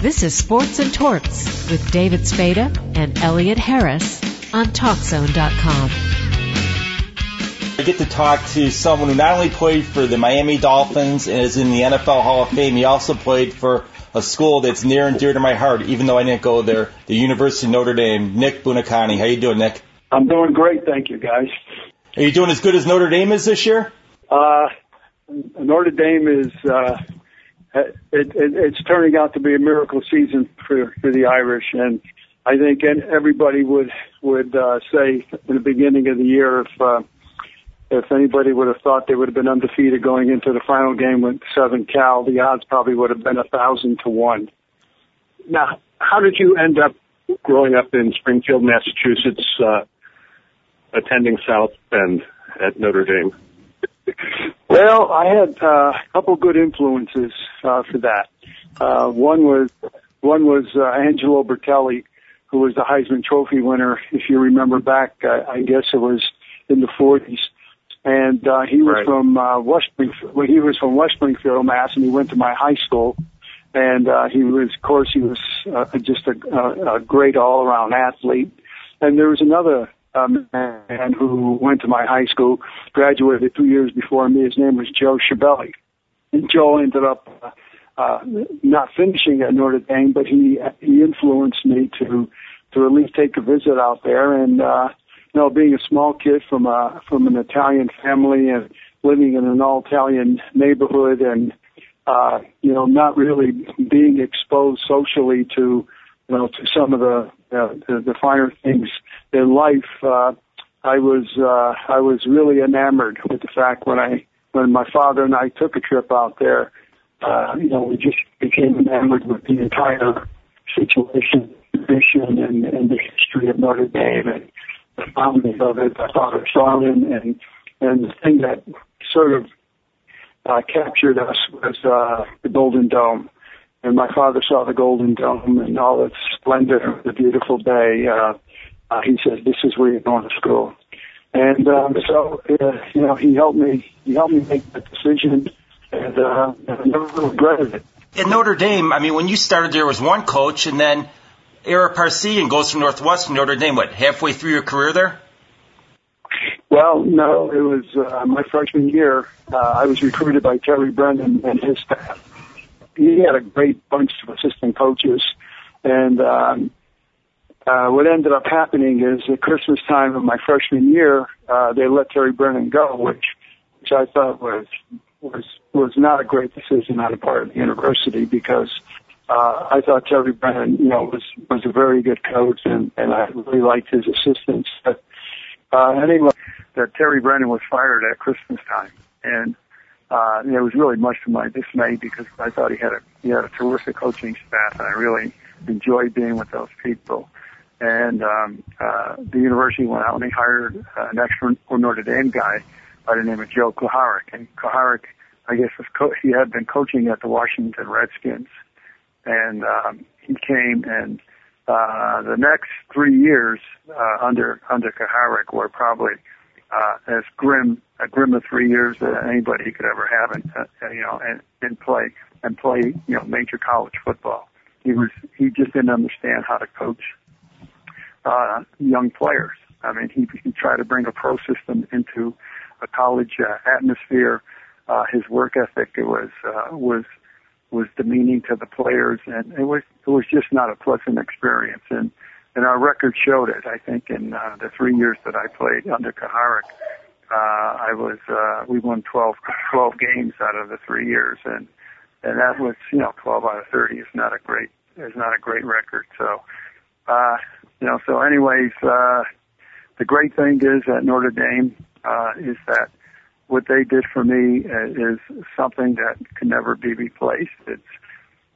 This is Sports and Torts with David Spada and Elliot Harris on TalkZone.com. I get to talk to someone who not only played for the Miami Dolphins and is in the NFL Hall of Fame, he also played for a school that's near and dear to my heart, even though I didn't go there, the University of Notre Dame. Nick Buoniconti, how you doing, Nick? I'm doing great, thank you, guys. Are you doing as good as Notre Dame is this year? Uh, Notre Dame is uh, it, it, it's turning out to be a miracle season for for the Irish, and I think everybody would would uh, say in the beginning of the year if uh, if anybody would have thought they would have been undefeated going into the final game with Southern Cal, the odds probably would have been a thousand to one. Now, how did you end up growing up in Springfield, Massachusetts, uh, attending South Bend at Notre Dame? Well, I had uh, a couple good influences uh, for that. Uh, one was one was uh, Angelo Bertelli, who was the Heisman Trophy winner. If you remember back, uh, I guess it was in the 40s, and uh, he was Right. from uh, West Springfield. Well, he was from West Springfield, Mass, and he went to my high school. And uh, he was, of course, he was uh, just a, a, a great all-around athlete. And there was another um, man who went to my high school, graduated two years before me. His name was Joe Schiavelli. And Joe ended up uh, uh, not finishing at Notre Dame, but he he influenced me to to at least take a visit out there. And uh, you know, being a small kid from a from an Italian family and living in an all Italian neighborhood, and uh, you know, not really being exposed socially to you know to some of the uh, the, the finer things in life. Uh, I was uh, I was really enamored with the fact when I when my father and I took a trip out there. Uh, you know, we just became enamored with the entire situation, mission, and, and the history of Notre Dame and the founding of it. My father saw it, and and the thing that sort of uh, captured us was uh, the Golden Dome. And my father saw the Golden Dome and all its splendor, the beautiful bay. Uh, uh, he said, "This is where you're going to school." And um, so, uh, you know, he helped me. He helped me make that decision, and uh, I never regretted it. At Notre Dame, I mean, when you started, there was one coach, and then Ara Parseghian goes from Northwestern to Notre Dame. What, halfway through your career there? Well, no, it was uh, my freshman year. Uh, I was recruited by Terry Brennan and his staff. He had a great bunch of assistant coaches, and um, uh, what ended up happening is at Christmas time of my freshman year, uh, they let Terry Brennan go, which which I thought was was was not a great decision on the part of the university because uh, I thought Terry Brennan, you know, was was a very good coach, and and I really liked his assistants. But uh, anyway, that Terry Brennan was fired at Christmas time, and uh, it was really much to my dismay because I thought he had a he had a terrific coaching staff, and I really enjoyed being with those people. And um, uh, the university went out and they hired an extra Notre Dame guy by the name of Joe Kuharich, and Kuharich, I guess, was co- he had been coaching at the Washington Redskins, and um, he came and uh, the next three years uh, under under Kuharich were probably uh, as grim a grim of three years that anybody could ever have, and uh, you know, and, and play and play you know major college football. He was he just didn't understand how to coach uh, young players. I mean, he he tried to bring a pro system into a college uh, atmosphere. Uh, his work ethic it was uh, was was demeaning to the players, and it was it was just not a pleasant experience. And and our record showed it. I think in uh, the three years that I played under Kuharich, uh, I was uh, we won 12, 12 games out of the three years, and and that was you know 12 out of 30 is not a great is not a great record. So uh, you know so anyways, uh, the great thing is at Notre Dame uh, is that what they did for me uh, is something that can never be replaced. It's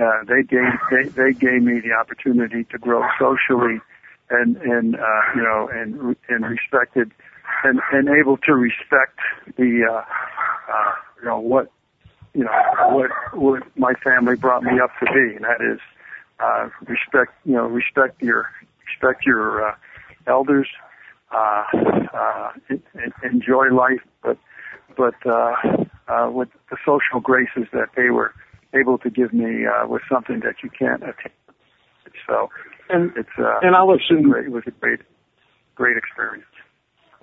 uh, they gave they, they gave me the opportunity to grow socially and and uh, you know and and respected and and able to respect the uh, uh, you know what you know what what my family brought me up to be, and that is uh, respect you know respect your respect your uh, elders, uh, uh, en- en- enjoy life, but but uh, uh, with the social graces that they were able to give me uh, was something that you can't attain. So And it's uh, and I'll assume great, it was a great, great experience.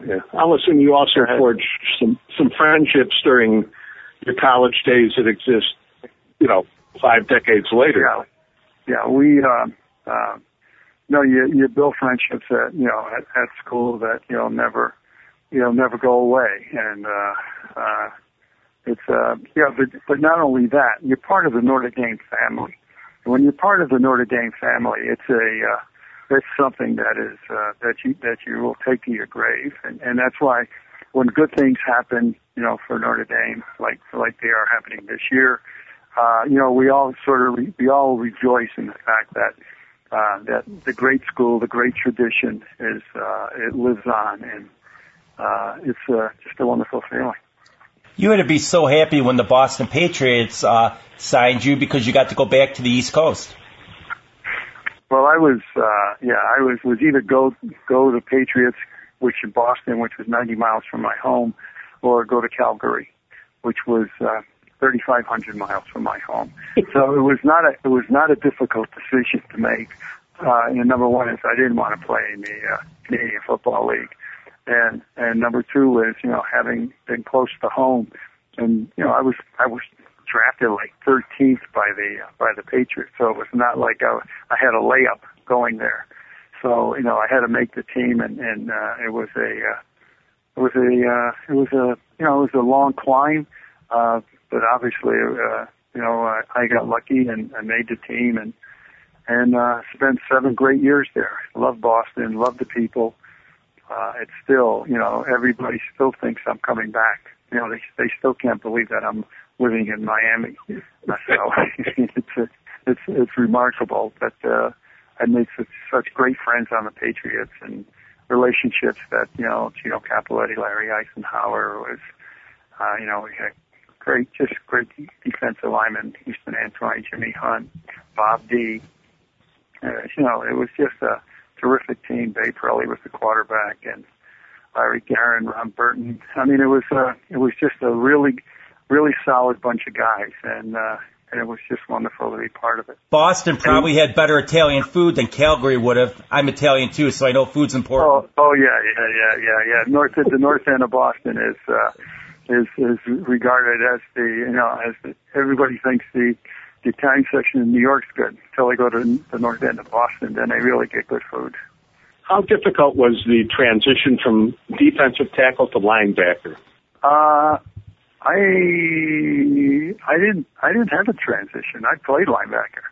yeah, I'll assume you also forged some some friendships during your college days that exist, you know, five decades later. Yeah, yeah. We, uh, uh, no, you you build friendships at you know at, at school that you'll never you'll never go away, and uh, uh, it's uh, yeah. But but not only that, you're part of the Notre Dame family. When you're part of the Notre Dame family, it's a uh, it's something that is uh, that you that you will take to your grave, and and that's why when good things happen, you know, for Notre Dame, like like they are happening this year, uh, you know, we all sort of re- we all rejoice in the fact that uh, that the great school, the great tradition is uh, it lives on, and uh, it's uh, just a wonderful feeling. You had to be so happy when the Boston Patriots uh, signed you because you got to go back to the East Coast. Well, I was, uh, yeah, I was, was either go, go to the Patriots, which in Boston, which was 90 miles from my home, or go to Calgary, which was, uh, 3,500 miles from my home. so it was not a, it was not a difficult decision to make. Uh, and number one is I didn't want to play in the, uh, Canadian Football League. And, and number two is, you know, having been close to home and, you know, I was, I was drafted like 13th by the by the Patriots, so it was not like I, I had a layup going there. So you know I had to make the team, and and uh, it was a uh, it was a uh, it was a you know it was a long climb, uh, but obviously uh, you know uh, I got lucky and I made the team and and uh, spent seven great years there. Love Boston, love the people. Uh, it's still you know everybody still thinks I'm coming back. You know they they still can't believe that I'm living in Miami. So it's it's it's remarkable that uh, I made such such great friends on the Patriots and relationships that you know Gino Cappelletti, Larry Eisenhauer was, uh, you know, we had great, just great defensive linemen, Houston Antwine, Jimmy Hunt, Bob Dee Uh, you know, it was just a terrific team. Bay Parilli was the quarterback, and Larry Garron, Ron Burton. I mean, it was uh, it was just a really really solid bunch of guys, and uh, and it was just wonderful to be part of it. Boston probably had better Italian food than Calgary would have. I'm Italian too, so I know food's important. Oh, oh yeah, yeah, yeah, yeah, yeah. North the north end of Boston is uh, is is regarded as the you know as the, everybody thinks the the Italian section in New York's good until they go to the north end of Boston, then they really get good food. How difficult was the transition from defensive tackle to linebacker? Uh, I I didn't I didn't have a transition. I played linebacker.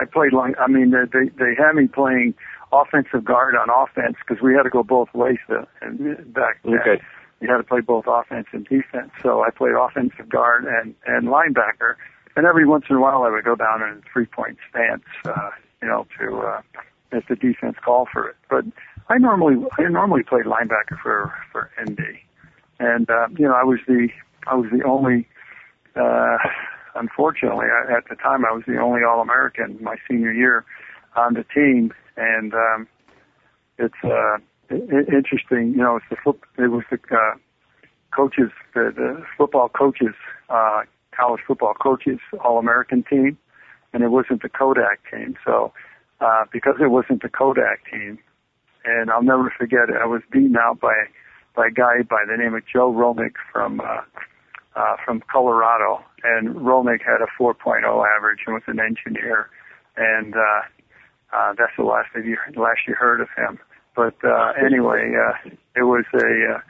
I played line. I mean, they they had me playing offensive guard on offense because we had to go both ways to, and back then. Okay. You had to play both offense and defense. So I played offensive guard and and linebacker. And every once in a while, I would go down in a three point stance, uh, you know, to uh, if the defense called for it. But I normally I normally played linebacker for for ND, and uh, you know I was the I was the only. Uh, unfortunately, I, at the time, I was the only All-American my senior year on the team, and um, it's uh, interesting. You know, it's the foot. It was the uh, coaches, the, the football coaches, uh, college football coaches All-American team, and it wasn't the Kodak team. So, uh, because it wasn't the Kodak team, and I'll never forget it, I was beaten out by by a guy by the name of Joe Romig from uh, uh, from Colorado, and Romig had a 4.0 average and was an engineer, and uh, uh, that's the last of you last you heard of him. But uh, anyway, uh, it was a uh,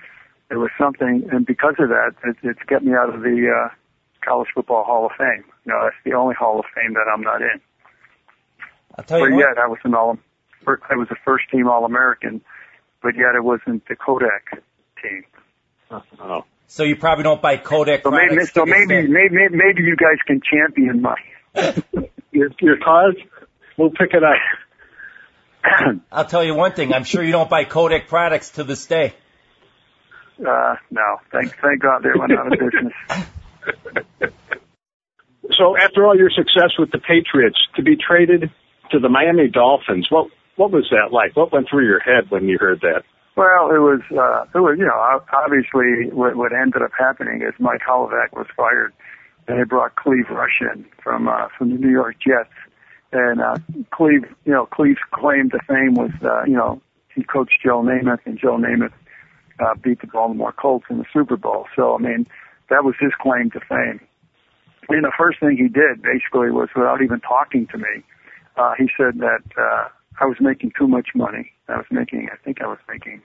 it was something, and because of that, it, it's kept me out of the uh, College Football Hall of Fame. You know, that's the only Hall of Fame that I'm not in. I'll tell But you what. yet, I was an all I was a first team All American, but yet it wasn't the Kodak team. Oh. So you probably don't buy Kodak So maybe, products so maybe, maybe, maybe you guys can champion my. Your, your cause? We'll pick it up. I'll tell you one thing. I'm sure you don't buy Kodak products to this day. Uh, no, thank, thank God they went out of business. So after all your success with the Patriots, to be traded to the Miami Dolphins, what what was that like? What went through your head when you heard that? Well, it was, uh, it was, you know, obviously what, what ended up happening is Mike Holovak was fired and they brought Clive Rush in from uh, from the New York Jets. And uh, Clive, you know, Clive's claim to fame was, uh, you know, he coached Joe Namath, and Joe Namath uh, beat the Baltimore Colts in the Super Bowl. So, I mean, that was his claim to fame. And the first thing he did, basically, was without even talking to me, uh, he said that uh, I was making too much money. I was making, I think I was making,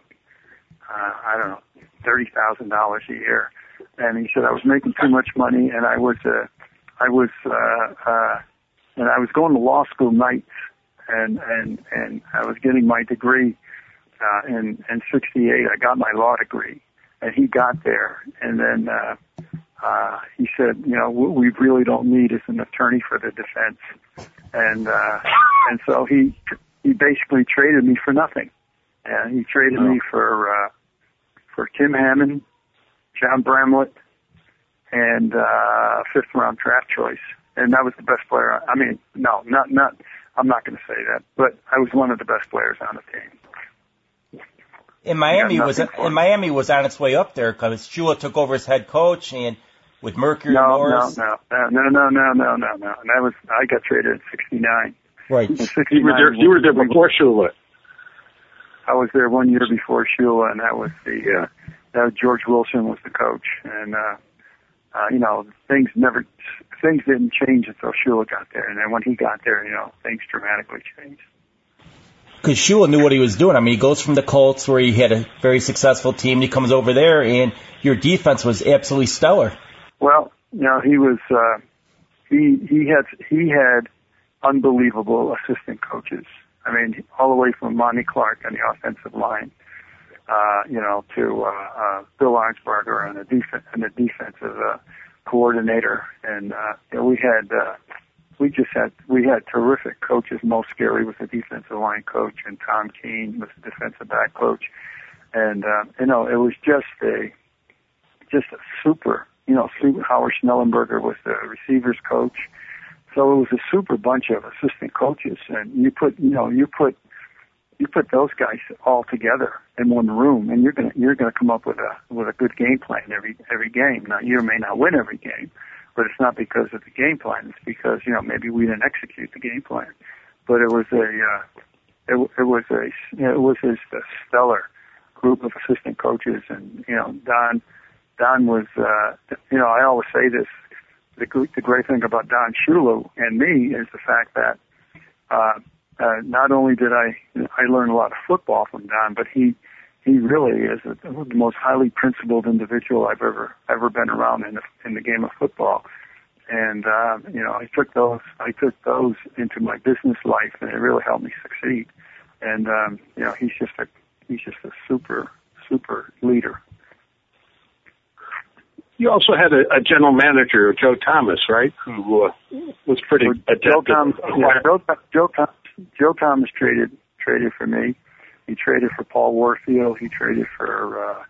uh, I don't know, thirty thousand dollars a year, and he said I was making too much money, and I was, uh, I was, uh, uh, and I was going to law school nights, and and and I was getting my degree uh, in in '68. I got my law degree, and he got there, and then uh, uh, he said, you know, what we really don't need is an attorney for the defense, and uh, and so he he basically traded me for nothing, and he traded oh. me for uh, for Tim Hammond, John Bramlett, and uh, fifth round draft choice, and that was the best player. I mean, no, not not. I'm not going to say that, but I was one of the best players on the team in Miami was in Miami was on its way up there because Shula took over as head coach and with Mercury no, Morris. No, no, no, no, no, no, no, no. And that was I got traded in '69. Right. In 69, you were there. You were there before Shula. I was there one year before Shula, and that was the uh, that was George Wilson was the coach, and uh, uh, you know things never things didn't change until Shula got there, and then when he got there, you know things dramatically changed because Shula knew what he was doing. I mean, he goes from the Colts where he had a very successful team. He comes over there, and your defense was absolutely stellar. Well, you know, he was uh, he he had he had unbelievable assistant coaches. I mean, all the way from Monty Clark on the offensive line, uh, you know, to uh, uh, Bill Arnsparger and the defense and the defensive uh, coordinator, and uh, you know, we had. Uh, we just had we had terrific coaches. Mo Scarry was the defensive line coach, and Tom Keane was the defensive back coach. And uh, you know, it was just a just a super. You know, Howard Schnellenberger was the receivers coach. So it was a super bunch of assistant coaches, and you put you know you put you put those guys all together in one room, and you're gonna you're gonna come up with a with a good game plan every every game. Now you may not win every game, but it's not because of the game plan. It's because you know maybe we didn't execute the game plan. But it was a uh, it, it was a it was a, a stellar group of assistant coaches, and you know Don Don was uh, you know I always say this the the great thing about Don Shula and me is the fact that uh, uh, not only did I I learn a lot of football from Don, but he he really is a, the most highly principled individual I've ever ever been around in the in the game of football. And uh, you know, I took those I took those into my business life, and it really helped me succeed. And um, you know, he's just a he's just a super super leader. You also had a, a general manager, Joe Thomas, right? Who uh, was pretty. Joe Thomas, yeah, Joe, Joe, Joe Thomas traded traded for me he traded for Paul Warfield. He traded for uh,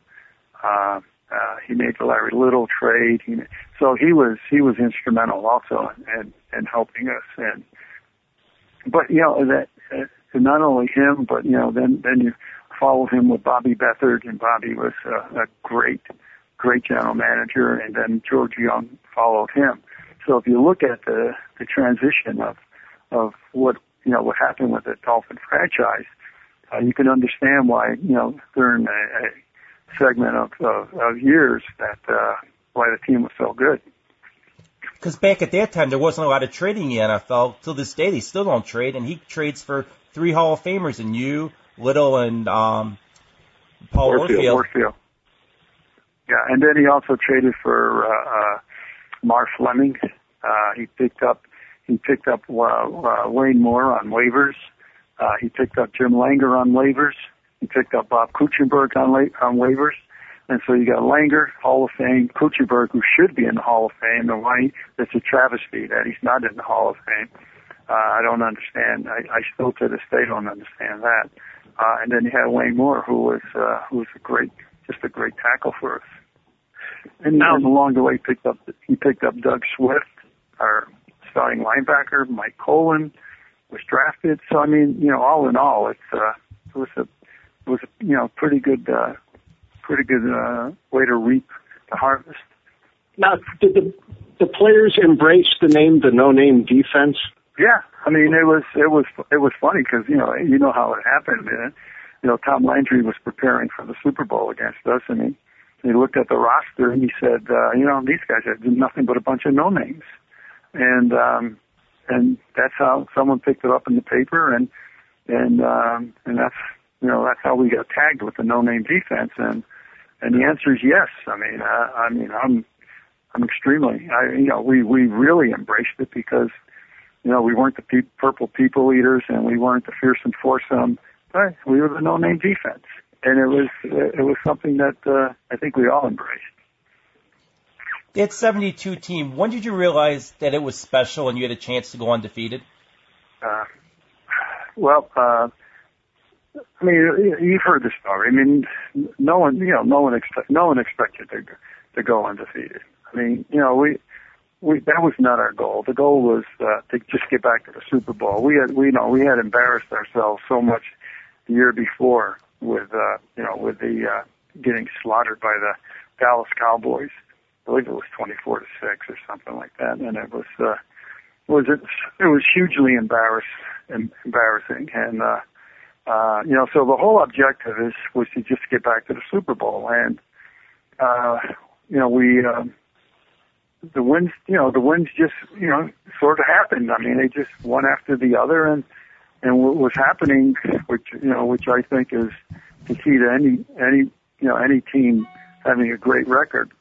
uh, uh, he made the Larry Little trade. He, so he was he was instrumental also in, in helping us. And but you know that uh, not only him, but you know then then you follow him with Bobby Beathard, and Bobby was uh, a great great general manager, and then George Young followed him. So if you look at the the transition of of what you know what happened with the Dolphin franchise, uh, you can understand why, you know, during a, a segment of, of, of years that, uh, why the team was so good. Because back at that time, there wasn't a lot of trading in the NFL. Till this day, they still don't trade, and he trades for three Hall of Famers, and you, Little, and um, Paul Warfield. Warfield. Yeah, and then he also traded for uh, uh, Marv Fleming. Uh, he picked up he picked up uh, uh, Wayne Moore on waivers. Uh, he picked up Jim Langer on waivers. He picked up Bob Kuechenberg on, la- on waivers. And so you got Langer, Hall of Fame, Kuechenberg, who should be in the Hall of Fame, and why it's a travesty that he's not in the Hall of Fame. Uh, I don't understand. I, I still to this day don't understand that. Uh, and then you had Wayne Moore, who was uh, who was a great, just a great tackle for us. And now along the way, picked up he picked up Doug Swift, our starting linebacker, Mike Kolen, was drafted. So I mean, you know, all in all, it's uh, it was a it was a, you know pretty good uh, pretty good uh, way to reap the harvest. now, did the the players embrace the name, the no name defense? Yeah, I mean it was it was it was funny because you know you know how it happened. Man. You know Tom Landry was preparing for the Super Bowl against us, and he he looked at the roster and he said, uh, you know, these guys are nothing but a bunch of no names, and um, and that's how someone picked it up in the paper, and and um, and that's you know that's how we got tagged with the no name defense, and and the answer is yes. I mean, uh, I mean, I'm I'm extremely, I you know, we we really embraced it because you know we weren't the pe- purple people eaters and we weren't the fearsome foursome, but we were the no name defense and it was it was something that uh, I think we all embraced. That 72 team, when did you realize that it was special and you had a chance to go undefeated? Uh, well, uh, I mean, you've heard the story. I mean, no one, you know, no one expect, no one expected to to go undefeated. I mean, you know, we we that was not our goal. The goal was uh, to just get back to the Super Bowl. We had, we you know, we had embarrassed ourselves so much year before with uh, you know with the uh, getting slaughtered by the Dallas Cowboys. I believe it was 24 to six or something like that, and it was uh, was it it was hugely embarrass, embarrassing, and uh, uh, you know so the whole objective is was to just get back to the Super Bowl, and uh, you know we. Uh, the wins, you know, the wins just, you know, sort of happened. I mean, they just one after the other, and and what was happening, which you know, which I think is the key to any any you know any team having a great record,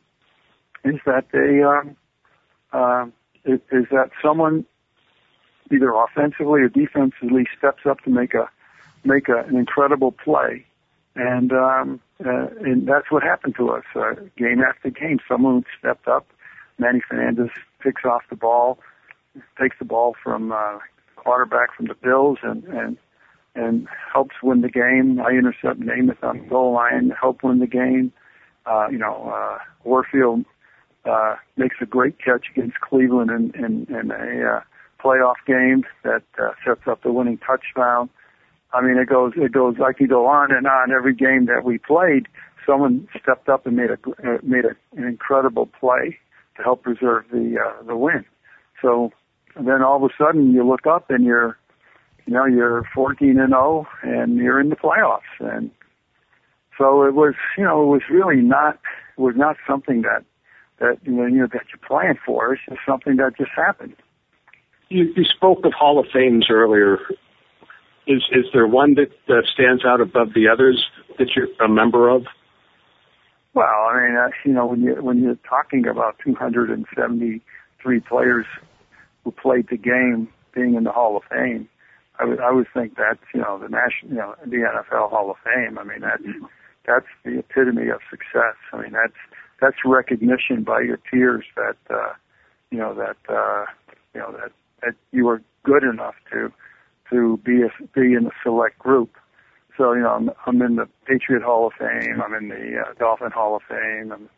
is that they um, uh, is, is that someone either offensively or defensively steps up to make a make a, an incredible play, and um, uh, and that's what happened to us uh, game after game. Someone stepped up. Manny Fernandez picks off the ball, takes the ball from uh, quarterback from the Bills and and and helps win the game. I intercept Namath on the goal line, help win the game. Uh, you know, uh, Warfield uh, makes a great catch against Cleveland in, in, in a uh, playoff game that uh, sets up the winning touchdown. I mean, it goes, it goes, I can go on and on. Every game that we played, someone stepped up and made a, uh, made a, an incredible play to help preserve the, uh, the win. So and then all of a sudden you look up and you're, you know, you're 14 and 0 and you're in the playoffs. And so it was, you know, it was really not, it was not something that, that, you know, you know that you planned for. It's just something that just happened. You, you spoke of Hall of Fames earlier. Is, is there one that, that stands out above the others that you're a member of? Well, I mean, uh, you know, when you when you're talking about 273 players who played the game being in the Hall of Fame, I would I would think that's you know the national you know the NFL Hall of Fame. I mean that's that's the epitome of success. I mean that's that's recognition by your peers that uh, you know that uh, you know that that you are good enough to to be a, be in a select group. So you know I'm I'm in the Patriot Hall of Fame. I'm in the uh, Dolphin Hall of Fame. I'm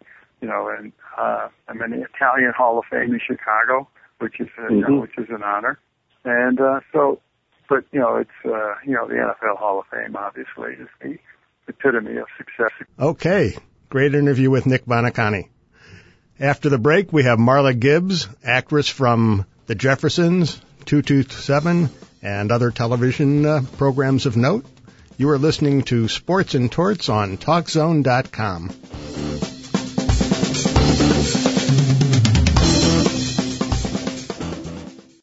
you know and uh, I'm in the Italian Hall of Fame in Chicago which is uh, mm-hmm. you know, mm-hmm. which is an honor. And uh, so, but you know, it's uh, you know the NFL Hall of Fame obviously is the epitome of success. Okay, great interview with Nick Buoniconti. After the break, we have Marla Gibbs, actress from The Jeffersons, 227, and other television uh, programs of note. You are listening to Sports and Torts on TalkZone.com.